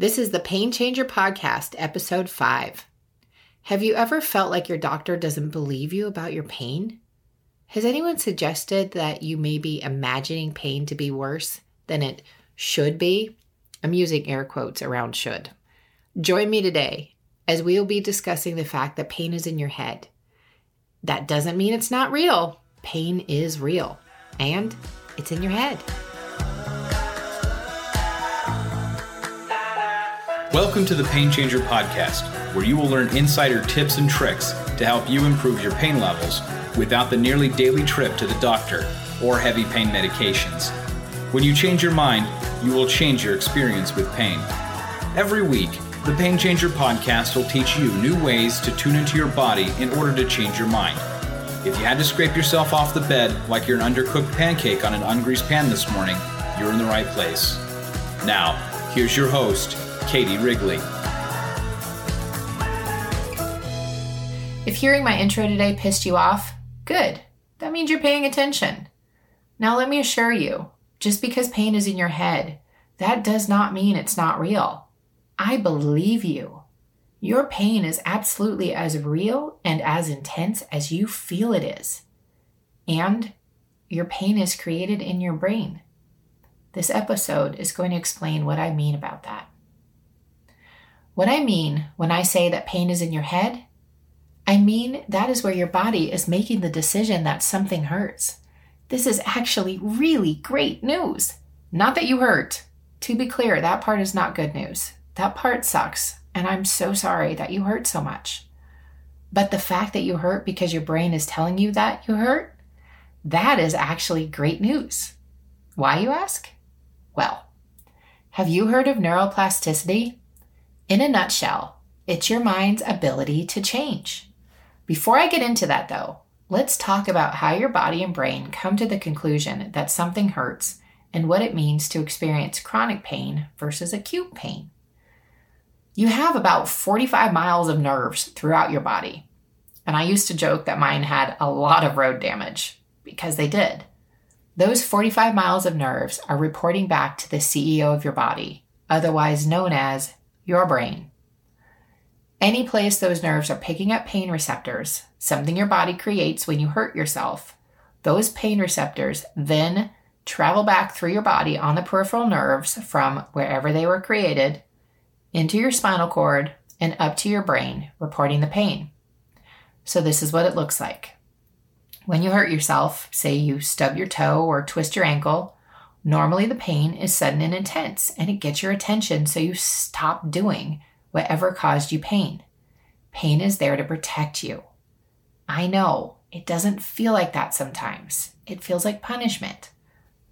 This is the Pain Changer Podcast, Episode 5. Have you ever felt like your doctor doesn't believe you about your pain? Has anyone suggested that you may be imagining pain to be worse than it should be? I'm using air quotes around should. Join me today as we will be discussing the fact that pain is in your head. That doesn't mean it's not real. Pain is real, and it's in your head. Welcome to the Pain Changer Podcast, where you will learn insider tips and tricks to help you improve your pain levels without the nearly daily trip to the doctor or heavy pain medications. When you change your mind, you will change your experience with pain. Every week, the Pain Changer Podcast will teach you new ways to tune into your body in order to change your mind. If you had to scrape yourself off the bed like you're an undercooked pancake on an ungreased pan this morning, you're in the right place. Now, here's your host, Katie Wrigley. If hearing my intro today pissed you off, good. That means you're paying attention. Now, let me assure you just because pain is in your head, that does not mean it's not real. I believe you. Your pain is absolutely as real and as intense as you feel it is. And your pain is created in your brain. This episode is going to explain what I mean about that. What I mean when I say that pain is in your head, I mean that is where your body is making the decision that something hurts. This is actually really great news. Not that you hurt. To be clear, that part is not good news. That part sucks, and I'm so sorry that you hurt so much. But the fact that you hurt because your brain is telling you that you hurt, that is actually great news. Why, you ask? Well, have you heard of neuroplasticity? In a nutshell, it's your mind's ability to change. Before I get into that, though, let's talk about how your body and brain come to the conclusion that something hurts and what it means to experience chronic pain versus acute pain. You have about 45 miles of nerves throughout your body. And I used to joke that mine had a lot of road damage because they did. Those 45 miles of nerves are reporting back to the CEO of your body, otherwise known as your brain. Any place those nerves are picking up pain receptors, something your body creates when you hurt yourself, those pain receptors then travel back through your body on the peripheral nerves from wherever they were created into your spinal cord and up to your brain, reporting the pain. So, this is what it looks like. When you hurt yourself, say you stub your toe or twist your ankle, Normally, the pain is sudden and intense, and it gets your attention so you stop doing whatever caused you pain. Pain is there to protect you. I know it doesn't feel like that sometimes, it feels like punishment.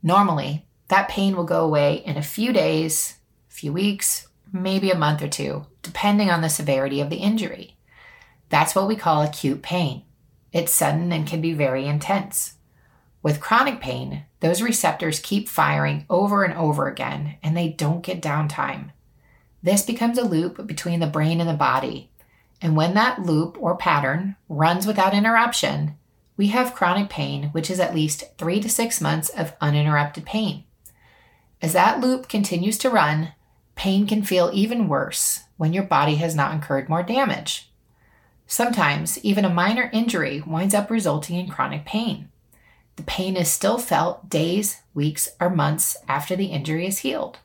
Normally, that pain will go away in a few days, a few weeks, maybe a month or two, depending on the severity of the injury. That's what we call acute pain. It's sudden and can be very intense. With chronic pain, those receptors keep firing over and over again and they don't get downtime. This becomes a loop between the brain and the body. And when that loop or pattern runs without interruption, we have chronic pain, which is at least three to six months of uninterrupted pain. As that loop continues to run, pain can feel even worse when your body has not incurred more damage. Sometimes, even a minor injury winds up resulting in chronic pain. The pain is still felt days, weeks, or months after the injury is healed.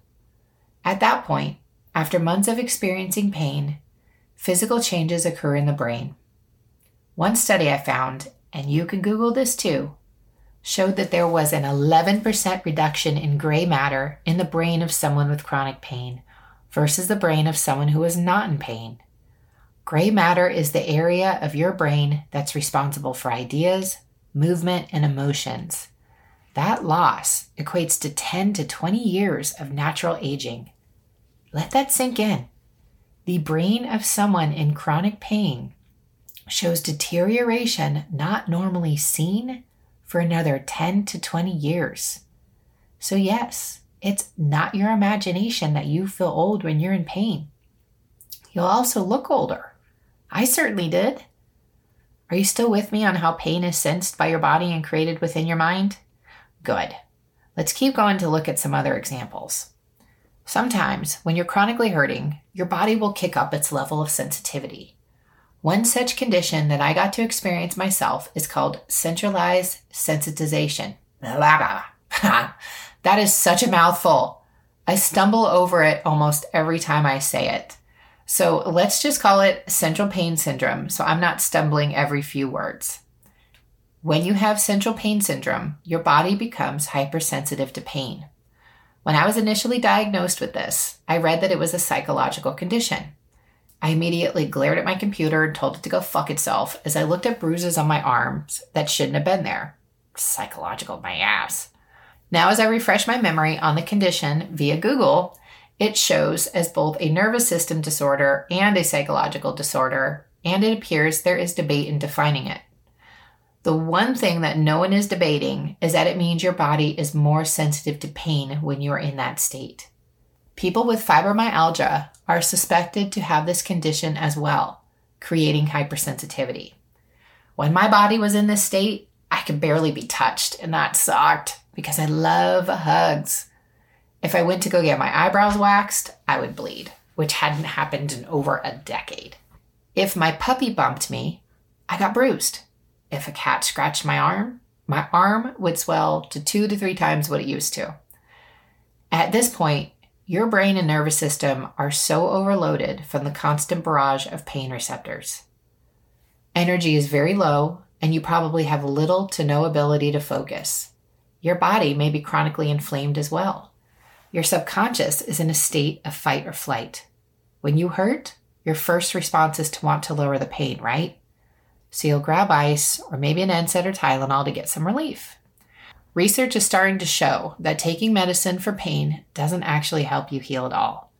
At that point, after months of experiencing pain, physical changes occur in the brain. One study I found, and you can Google this too, showed that there was an 11% reduction in gray matter in the brain of someone with chronic pain versus the brain of someone who is not in pain. Gray matter is the area of your brain that's responsible for ideas, movement, and emotions. That loss equates to 10 to 20 years of natural aging. Let that sink in. The brain of someone in chronic pain shows deterioration not normally seen for another 10 to 20 years. So, yes, it's not your imagination that you feel old when you're in pain. You'll also look older. I certainly did. Are you still with me on how pain is sensed by your body and created within your mind? Good. Let's keep going to look at some other examples. Sometimes, when you're chronically hurting, your body will kick up its level of sensitivity. One such condition that I got to experience myself is called centralized sensitization. that is such a mouthful. I stumble over it almost every time I say it. So let's just call it central pain syndrome so I'm not stumbling every few words. When you have central pain syndrome, your body becomes hypersensitive to pain. When I was initially diagnosed with this, I read that it was a psychological condition. I immediately glared at my computer and told it to go fuck itself as I looked at bruises on my arms that shouldn't have been there. Psychological, my ass. Now, as I refresh my memory on the condition via Google, it shows as both a nervous system disorder and a psychological disorder, and it appears there is debate in defining it. The one thing that no one is debating is that it means your body is more sensitive to pain when you are in that state. People with fibromyalgia are suspected to have this condition as well, creating hypersensitivity. When my body was in this state, I could barely be touched, and that sucked because I love hugs. If I went to go get my eyebrows waxed, I would bleed, which hadn't happened in over a decade. If my puppy bumped me, I got bruised. If a cat scratched my arm, my arm would swell to two to three times what it used to. At this point, your brain and nervous system are so overloaded from the constant barrage of pain receptors. Energy is very low, and you probably have little to no ability to focus. Your body may be chronically inflamed as well. Your subconscious is in a state of fight or flight. When you hurt, your first response is to want to lower the pain, right? So you'll grab ice or maybe an NSAID or Tylenol to get some relief. Research is starting to show that taking medicine for pain doesn't actually help you heal at all.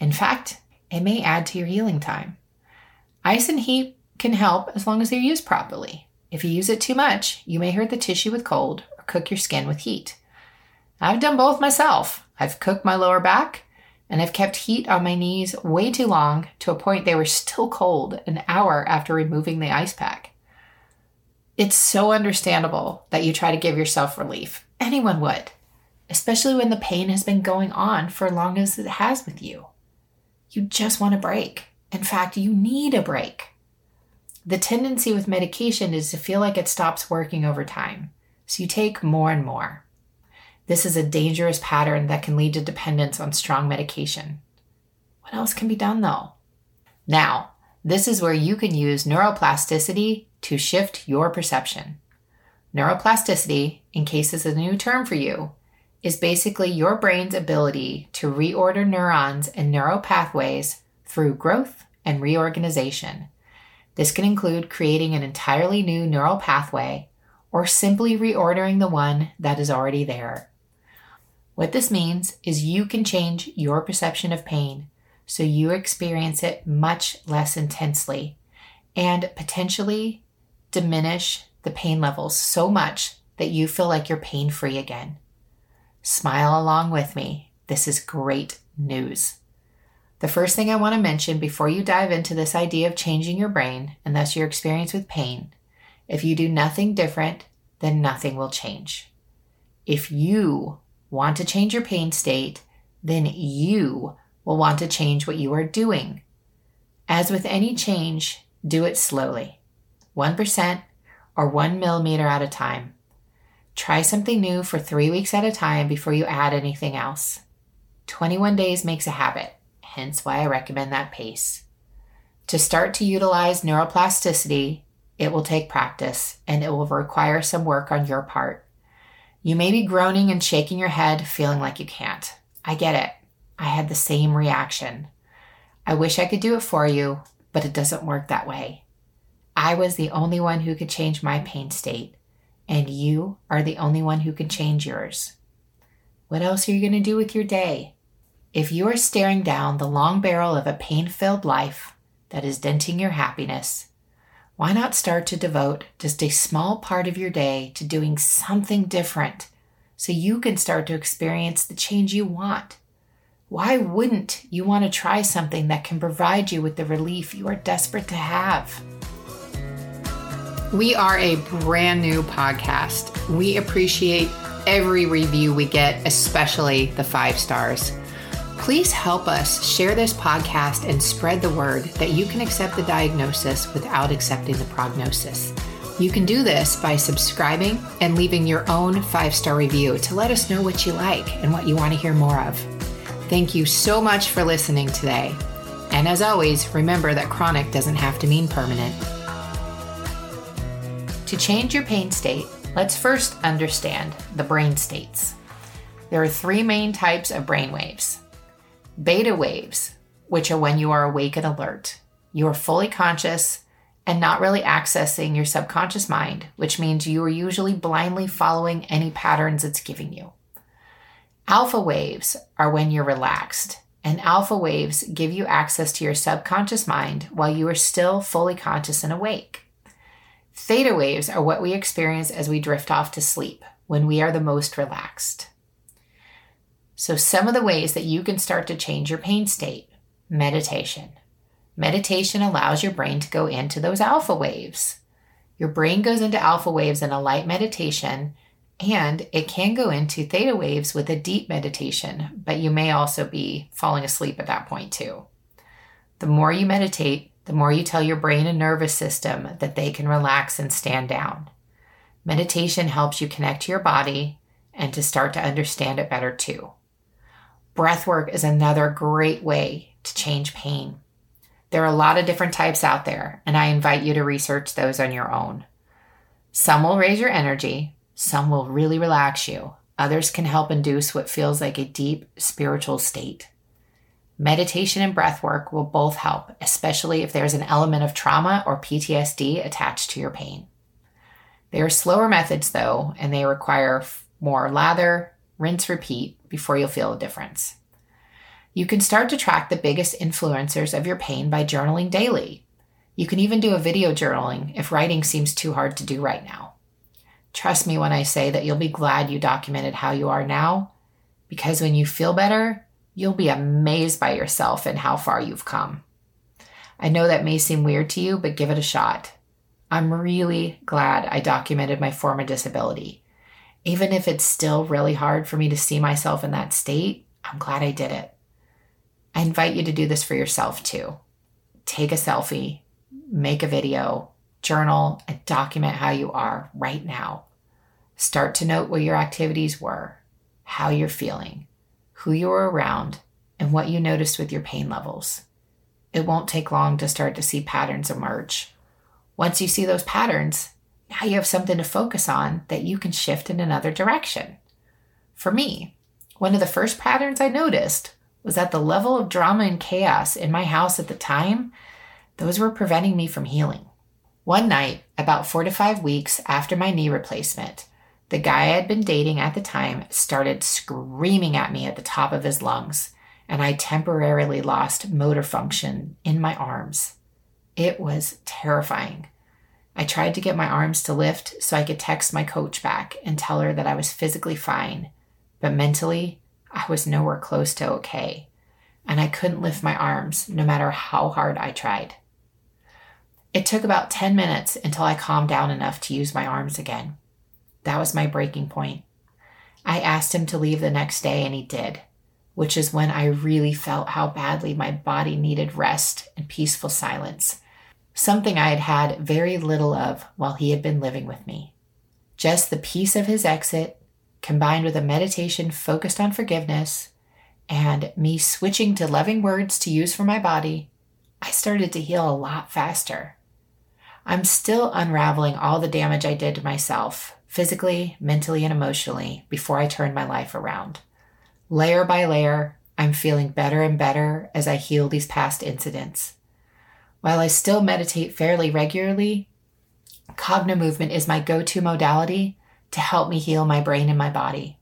In fact, it may add to your healing time. Ice and heat can help as long as they're used properly. If you use it too much, you may hurt the tissue with cold or cook your skin with heat. I've done both myself. I've cooked my lower back and I've kept heat on my knees way too long to a point they were still cold an hour after removing the ice pack. It's so understandable that you try to give yourself relief. Anyone would, especially when the pain has been going on for as long as it has with you. You just want a break. In fact, you need a break. The tendency with medication is to feel like it stops working over time, so you take more and more. This is a dangerous pattern that can lead to dependence on strong medication. What else can be done though? Now, this is where you can use neuroplasticity to shift your perception. Neuroplasticity, in case it's a new term for you, is basically your brain's ability to reorder neurons and neural pathways through growth and reorganization. This can include creating an entirely new neural pathway or simply reordering the one that is already there. What this means is you can change your perception of pain so you experience it much less intensely and potentially diminish the pain levels so much that you feel like you're pain free again. Smile along with me. This is great news. The first thing I want to mention before you dive into this idea of changing your brain and thus your experience with pain, if you do nothing different, then nothing will change. If you want to change your pain state, then you will want to change what you are doing. As with any change, do it slowly 1% or 1 millimeter at a time. Try something new for three weeks at a time before you add anything else. 21 days makes a habit, hence why I recommend that pace. To start to utilize neuroplasticity, it will take practice and it will require some work on your part. You may be groaning and shaking your head, feeling like you can't. I get it. I had the same reaction. I wish I could do it for you, but it doesn't work that way. I was the only one who could change my pain state, and you are the only one who can change yours. What else are you going to do with your day? If you are staring down the long barrel of a pain filled life that is denting your happiness, why not start to devote just a small part of your day to doing something different so you can start to experience the change you want? Why wouldn't you want to try something that can provide you with the relief you are desperate to have? We are a brand new podcast. We appreciate every review we get, especially the five stars. Please help us share this podcast and spread the word that you can accept the diagnosis without accepting the prognosis. You can do this by subscribing and leaving your own five star review to let us know what you like and what you want to hear more of. Thank you so much for listening today. And as always, remember that chronic doesn't have to mean permanent. To change your pain state, let's first understand the brain states. There are three main types of brain waves beta waves, which are when you are awake and alert. You are fully conscious and not really accessing your subconscious mind, which means you are usually blindly following any patterns it's giving you. Alpha waves are when you're relaxed, and alpha waves give you access to your subconscious mind while you are still fully conscious and awake. Theta waves are what we experience as we drift off to sleep, when we are the most relaxed. So, some of the ways that you can start to change your pain state meditation. Meditation allows your brain to go into those alpha waves. Your brain goes into alpha waves in a light meditation, and it can go into theta waves with a deep meditation, but you may also be falling asleep at that point too. The more you meditate, the more you tell your brain and nervous system that they can relax and stand down. Meditation helps you connect to your body and to start to understand it better too. Breath work is another great way to change pain. There are a lot of different types out there, and I invite you to research those on your own. Some will raise your energy, some will really relax you, others can help induce what feels like a deep spiritual state. Meditation and breath work will both help, especially if there's an element of trauma or PTSD attached to your pain. They are slower methods, though, and they require more lather, rinse, repeat before you'll feel a difference. You can start to track the biggest influencers of your pain by journaling daily. You can even do a video journaling if writing seems too hard to do right now. Trust me when I say that you'll be glad you documented how you are now, because when you feel better, you'll be amazed by yourself and how far you've come. I know that may seem weird to you, but give it a shot. I'm really glad I documented my former disability. Even if it's still really hard for me to see myself in that state, I'm glad I did it. I invite you to do this for yourself too. Take a selfie, make a video, journal, and document how you are right now. Start to note what your activities were, how you're feeling, who you were around, and what you noticed with your pain levels. It won't take long to start to see patterns emerge. Once you see those patterns, now you have something to focus on that you can shift in another direction. For me, one of the first patterns I noticed was that the level of drama and chaos in my house at the time, those were preventing me from healing. One night, about four to five weeks after my knee replacement, the guy I had been dating at the time started screaming at me at the top of his lungs, and I temporarily lost motor function in my arms. It was terrifying. I tried to get my arms to lift so I could text my coach back and tell her that I was physically fine, but mentally, I was nowhere close to okay, and I couldn't lift my arms no matter how hard I tried. It took about 10 minutes until I calmed down enough to use my arms again. That was my breaking point. I asked him to leave the next day, and he did, which is when I really felt how badly my body needed rest and peaceful silence, something I had had very little of while he had been living with me. Just the peace of his exit, combined with a meditation focused on forgiveness and me switching to loving words to use for my body, I started to heal a lot faster. I'm still unraveling all the damage I did to myself physically, mentally, and emotionally before I turned my life around. Layer by layer, I'm feeling better and better as I heal these past incidents. While I still meditate fairly regularly, Cognomovement is my go to modality to help me heal my brain and my body.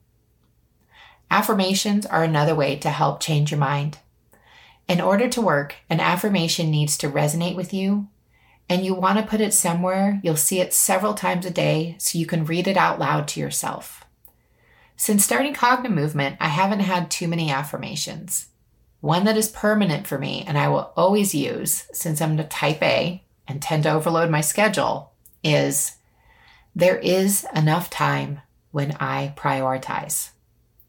Affirmations are another way to help change your mind. In order to work, an affirmation needs to resonate with you and you want to put it somewhere you'll see it several times a day so you can read it out loud to yourself. Since starting Cognomovement, I haven't had too many affirmations. One that is permanent for me and I will always use since I'm a type A and tend to overload my schedule is there is enough time when I prioritize.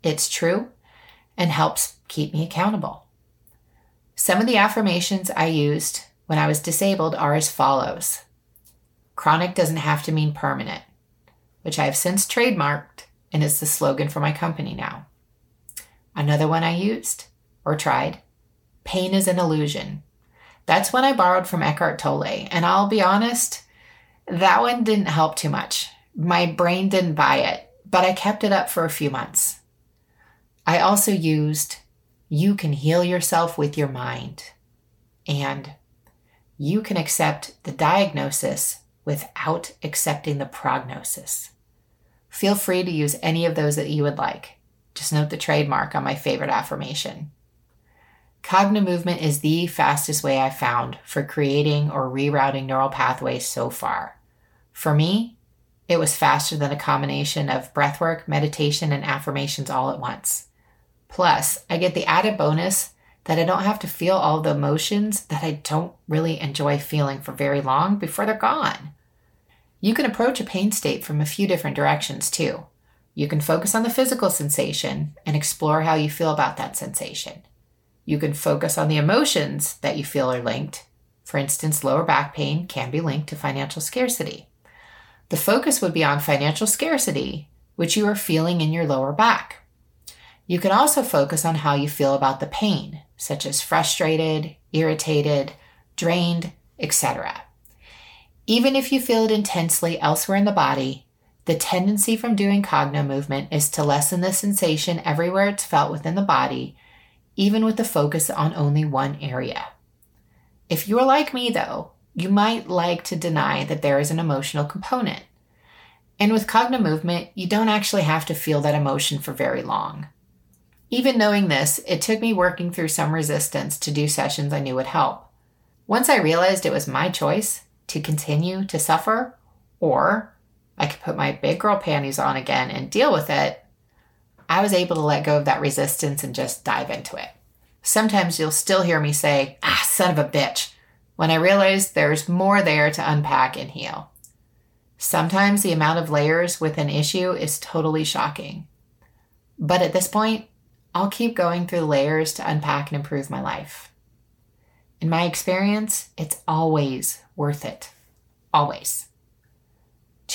It's true and helps keep me accountable. Some of the affirmations I used when I was disabled are as follows Chronic doesn't have to mean permanent, which I have since trademarked and is the slogan for my company now. Another one I used or tried Pain is an illusion. That's one I borrowed from Eckhart Tolle, and I'll be honest, that one didn't help too much. My brain didn't buy it, but I kept it up for a few months. I also used You can heal yourself with your mind, and You can accept the diagnosis without accepting the prognosis. Feel free to use any of those that you would like. Just note the trademark on my favorite affirmation. Cognomovement is the fastest way I've found for creating or rerouting neural pathways so far. For me, it was faster than a combination of breathwork, meditation, and affirmations all at once. Plus, I get the added bonus that I don't have to feel all the emotions that I don't really enjoy feeling for very long before they're gone. You can approach a pain state from a few different directions too. You can focus on the physical sensation and explore how you feel about that sensation. You can focus on the emotions that you feel are linked. For instance, lower back pain can be linked to financial scarcity. The focus would be on financial scarcity, which you are feeling in your lower back. You can also focus on how you feel about the pain, such as frustrated, irritated, drained, etc. Even if you feel it intensely elsewhere in the body, the tendency from doing cognomovement is to lessen the sensation everywhere it's felt within the body, even with the focus on only one area. If you're like me, though, you might like to deny that there is an emotional component. And with cognomovement, you don't actually have to feel that emotion for very long. Even knowing this, it took me working through some resistance to do sessions I knew would help. Once I realized it was my choice to continue to suffer, or I could put my big girl panties on again and deal with it, I was able to let go of that resistance and just dive into it. Sometimes you'll still hear me say, ah, son of a bitch, when I realize there's more there to unpack and heal. Sometimes the amount of layers with an issue is totally shocking. But at this point, I'll keep going through the layers to unpack and improve my life. In my experience, it's always worth it. Always.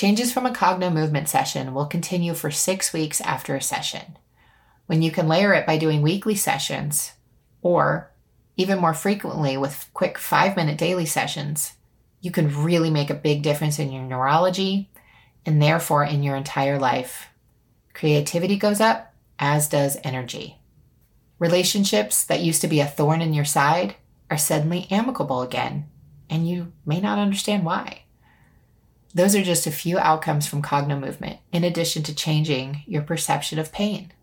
Changes from a cognomovement session will continue for six weeks after a session, when you can layer it by doing weekly sessions or even more frequently with quick five minute daily sessions. You can really make a big difference in your neurology and therefore in your entire life. Creativity goes up, as does energy. Relationships that used to be a thorn in your side are suddenly amicable again, and you may not understand why. Those are just a few outcomes from cognomovement, in addition to changing your perception of pain.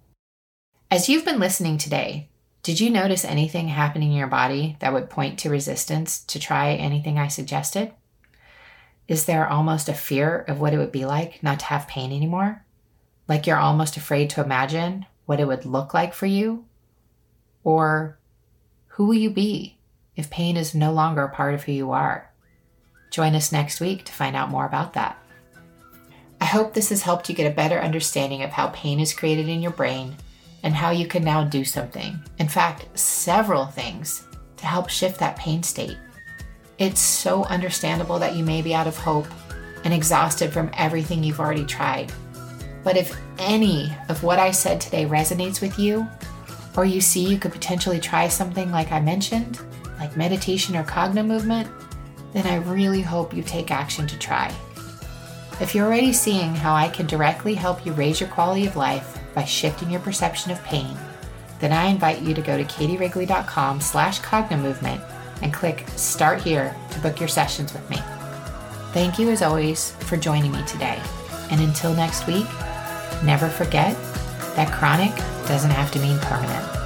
As you've been listening today, did you notice anything happening in your body that would point to resistance to try anything I suggested? Is there almost a fear of what it would be like not to have pain anymore? Like you're almost afraid to imagine what it would look like for you? Or who will you be if pain is no longer a part of who you are? Join us next week to find out more about that. I hope this has helped you get a better understanding of how pain is created in your brain and how you can now do something. In fact, several things to help shift that pain state. It's so understandable that you may be out of hope and exhausted from everything you've already tried. But if any of what I said today resonates with you, or you see you could potentially try something like I mentioned, like meditation or cognomovement, then I really hope you take action to try. If you're already seeing how I can directly help you raise your quality of life by shifting your perception of pain, then I invite you to go to katiewrigley.com slash cognomovement and click Start Here to book your sessions with me. Thank you as always for joining me today. And until next week, Never forget that chronic doesn't have to mean permanent.